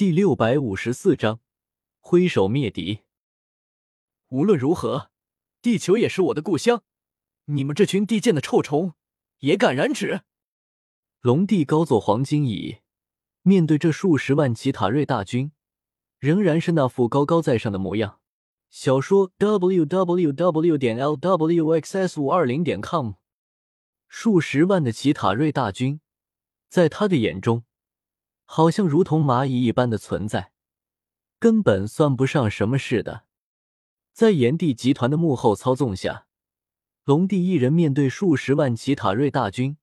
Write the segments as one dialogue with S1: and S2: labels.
S1: 第六百五十四章，挥手灭敌。
S2: 无论如何，地球也是我的故乡。你们这群地贱的臭虫，也敢染指？
S1: 龙帝高坐黄金椅，面对这数十万奇塔瑞大军，仍然是那副高高在上的模样。小说 w w w 点 l w x s 五二零点 com，数十万的奇塔瑞大军，在他的眼中。好像如同蚂蚁一般的存在，根本算不上什么似的。在炎帝集团的幕后操纵下，龙帝一人面对数十万奇塔瑞大军，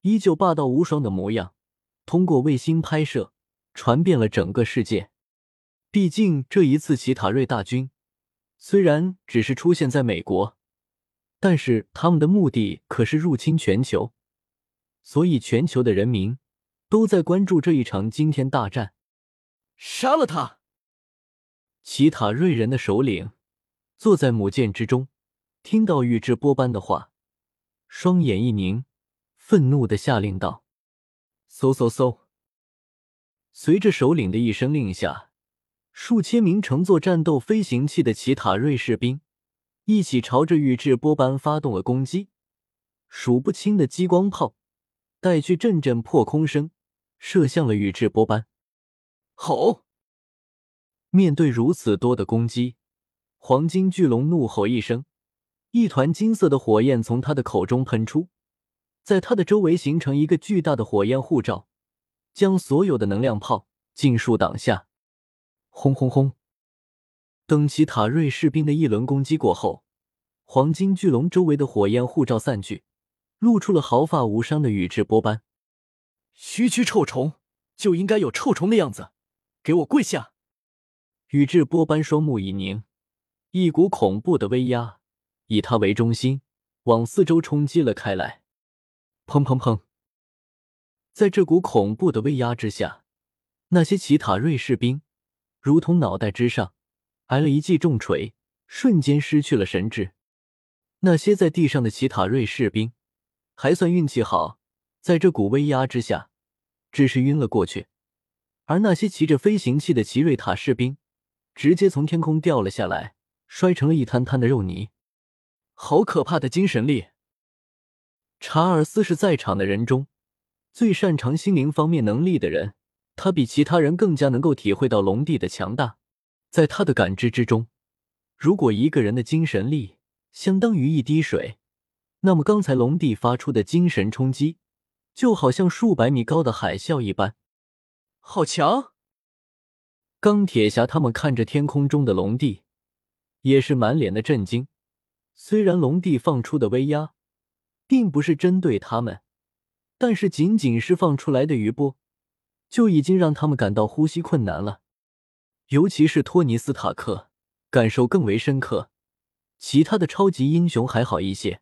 S1: 依旧霸道无双的模样。通过卫星拍摄，传遍了整个世界。毕竟这一次奇塔瑞大军虽然只是出现在美国，但是他们的目的可是入侵全球，所以全球的人民。都在关注这一场惊天大战，
S2: 杀了他！
S1: 奇塔瑞人的首领坐在母舰之中，听到宇智波斑的话，双眼一凝，愤怒的下令道：“嗖嗖嗖！”随着首领的一声令下，数千名乘坐战斗飞行器的奇塔瑞士兵一起朝着宇智波斑发动了攻击，数不清的激光炮带去阵阵破空声。射向了宇智波斑，
S2: 吼！
S1: 面对如此多的攻击，黄金巨龙怒吼一声，一团金色的火焰从他的口中喷出，在他的周围形成一个巨大的火焰护罩，将所有的能量炮尽数挡下。轰轰轰！等其塔瑞士兵的一轮攻击过后，黄金巨龙周围的火焰护罩散去，露出了毫发无伤的宇智波斑。
S2: 区区臭虫就应该有臭虫的样子，给我跪下！
S1: 宇智波斑双目一凝，一股恐怖的威压以他为中心往四周冲击了开来。砰砰砰！在这股恐怖的威压之下，那些奇塔瑞士兵如同脑袋之上挨了一记重锤，瞬间失去了神智。那些在地上的奇塔瑞士兵还算运气好。在这股威压之下，只是晕了过去，而那些骑着飞行器的奇瑞塔士兵，直接从天空掉了下来，摔成了一滩滩的肉泥。
S2: 好可怕的精神力！
S1: 查尔斯是在场的人中最擅长心灵方面能力的人，他比其他人更加能够体会到龙帝的强大。在他的感知之中，如果一个人的精神力相当于一滴水，那么刚才龙帝发出的精神冲击。就好像数百米高的海啸一般，
S2: 好强！
S1: 钢铁侠他们看着天空中的龙帝，也是满脸的震惊。虽然龙帝放出的威压并不是针对他们，但是仅仅是放出来的余波，就已经让他们感到呼吸困难了。尤其是托尼斯塔克，感受更为深刻。其他的超级英雄还好一些，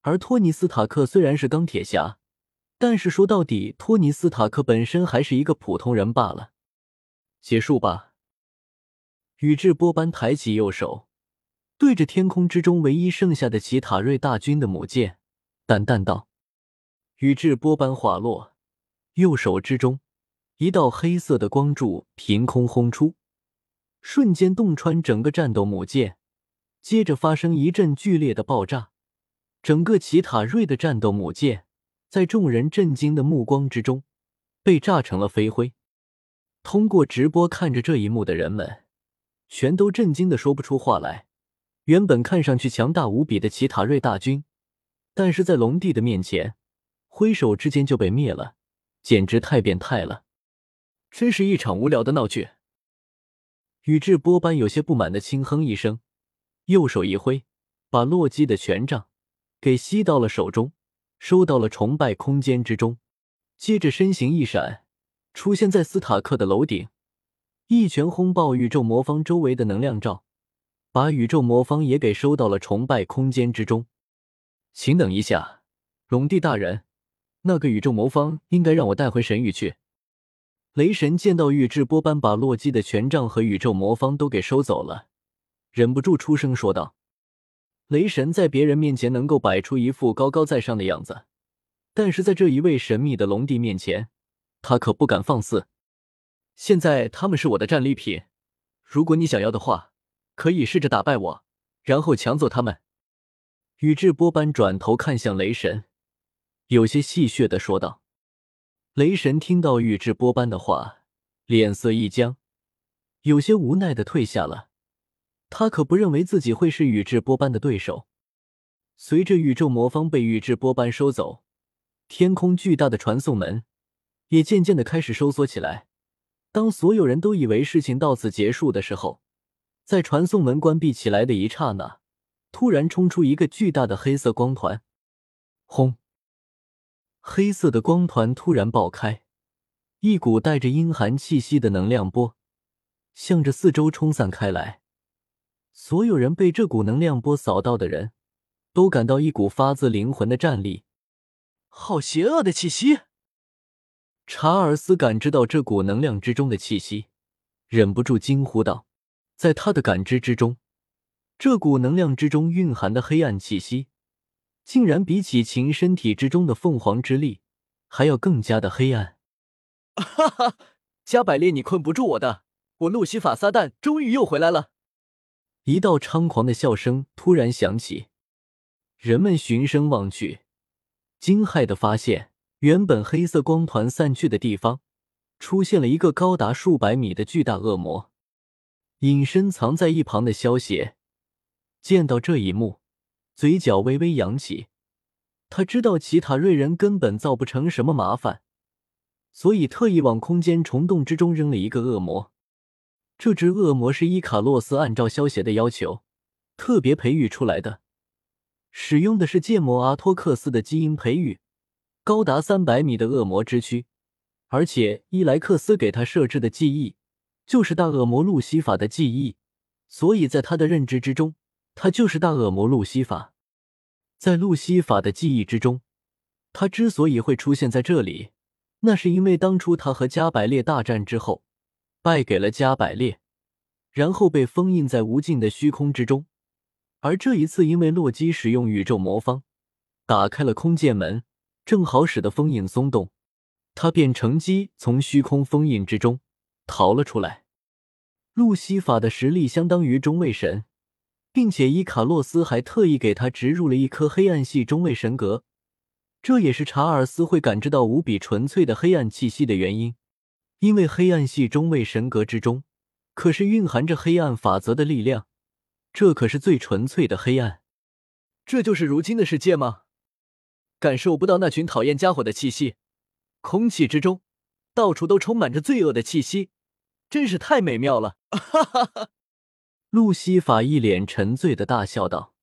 S1: 而托尼斯塔克虽然是钢铁侠。但是说到底，托尼斯塔克本身还是一个普通人罢了。结束吧。宇智波斑抬起右手，对着天空之中唯一剩下的奇塔瑞大军的母舰，淡淡道：“宇智波斑滑落，右手之中一道黑色的光柱凭空轰出，瞬间洞穿整个战斗母舰，接着发生一阵剧烈的爆炸，整个奇塔瑞的战斗母舰。”在众人震惊的目光之中，被炸成了飞灰。通过直播看着这一幕的人们，全都震惊的说不出话来。原本看上去强大无比的奇塔瑞大军，但是在龙帝的面前，挥手之间就被灭了，简直太变态了！
S2: 真是一场无聊的闹剧。
S1: 宇智波斑有些不满的轻哼一声，右手一挥，把洛基的权杖给吸到了手中。收到了崇拜空间之中，接着身形一闪，出现在斯塔克的楼顶，一拳轰爆宇宙魔方周围的能量罩，把宇宙魔方也给收到了崇拜空间之中。请等一下，龙帝大人，那个宇宙魔方应该让我带回神域去。雷神见到宇智波斑把洛基的权杖和宇宙魔方都给收走了，忍不住出声说道。雷神在别人面前能够摆出一副高高在上的样子，但是在这一位神秘的龙帝面前，他可不敢放肆。
S2: 现在他们是我的战利品，如果你想要的话，可以试着打败我，然后抢走他们。
S1: 宇智波斑转头看向雷神，有些戏谑的说道。雷神听到宇智波斑的话，脸色一僵，有些无奈的退下了。他可不认为自己会是宇智波斑的对手。随着宇宙魔方被宇智波斑收走，天空巨大的传送门也渐渐的开始收缩起来。当所有人都以为事情到此结束的时候，在传送门关闭起来的一刹那，突然冲出一个巨大的黑色光团，轰！黑色的光团突然爆开，一股带着阴寒气息的能量波向着四周冲散开来。所有人被这股能量波扫到的人，都感到一股发自灵魂的战栗。
S2: 好邪恶的气息！
S1: 查尔斯感知到这股能量之中的气息，忍不住惊呼道：“在他的感知之中，这股能量之中蕴含的黑暗气息，竟然比起秦身体之中的凤凰之力还要更加的黑暗。”
S2: 哈哈，加百列，你困不住我的！我路西法撒旦终于又回来了！
S1: 一道猖狂的笑声突然响起，人们循声望去，惊骇的发现，原本黑色光团散去的地方，出现了一个高达数百米的巨大恶魔。隐身藏在一旁的萧邪见到这一幕，嘴角微微扬起。他知道奇塔瑞人根本造不成什么麻烦，所以特意往空间虫洞之中扔了一个恶魔。这只恶魔是伊卡洛斯按照萧协的要求特别培育出来的，使用的是剑魔阿托克斯的基因培育，高达三百米的恶魔之躯，而且伊莱克斯给他设置的记忆就是大恶魔路西法的记忆，所以在他的认知之中，他就是大恶魔路西法。在路西法的记忆之中，他之所以会出现在这里，那是因为当初他和加百列大战之后。败给了加百列，然后被封印在无尽的虚空之中。而这一次，因为洛基使用宇宙魔方打开了空间门，正好使得封印松动，他便乘机从虚空封印之中逃了出来。路西法的实力相当于中位神，并且伊卡洛斯还特意给他植入了一颗黑暗系中位神格，这也是查尔斯会感知到无比纯粹的黑暗气息的原因。因为黑暗系中位神格之中，可是蕴含着黑暗法则的力量，这可是最纯粹的黑暗。
S2: 这就是如今的世界吗？感受不到那群讨厌家伙的气息，空气之中到处都充满着罪恶的气息，真是太美妙了！哈哈哈！
S1: 路西法一脸沉醉的大笑道。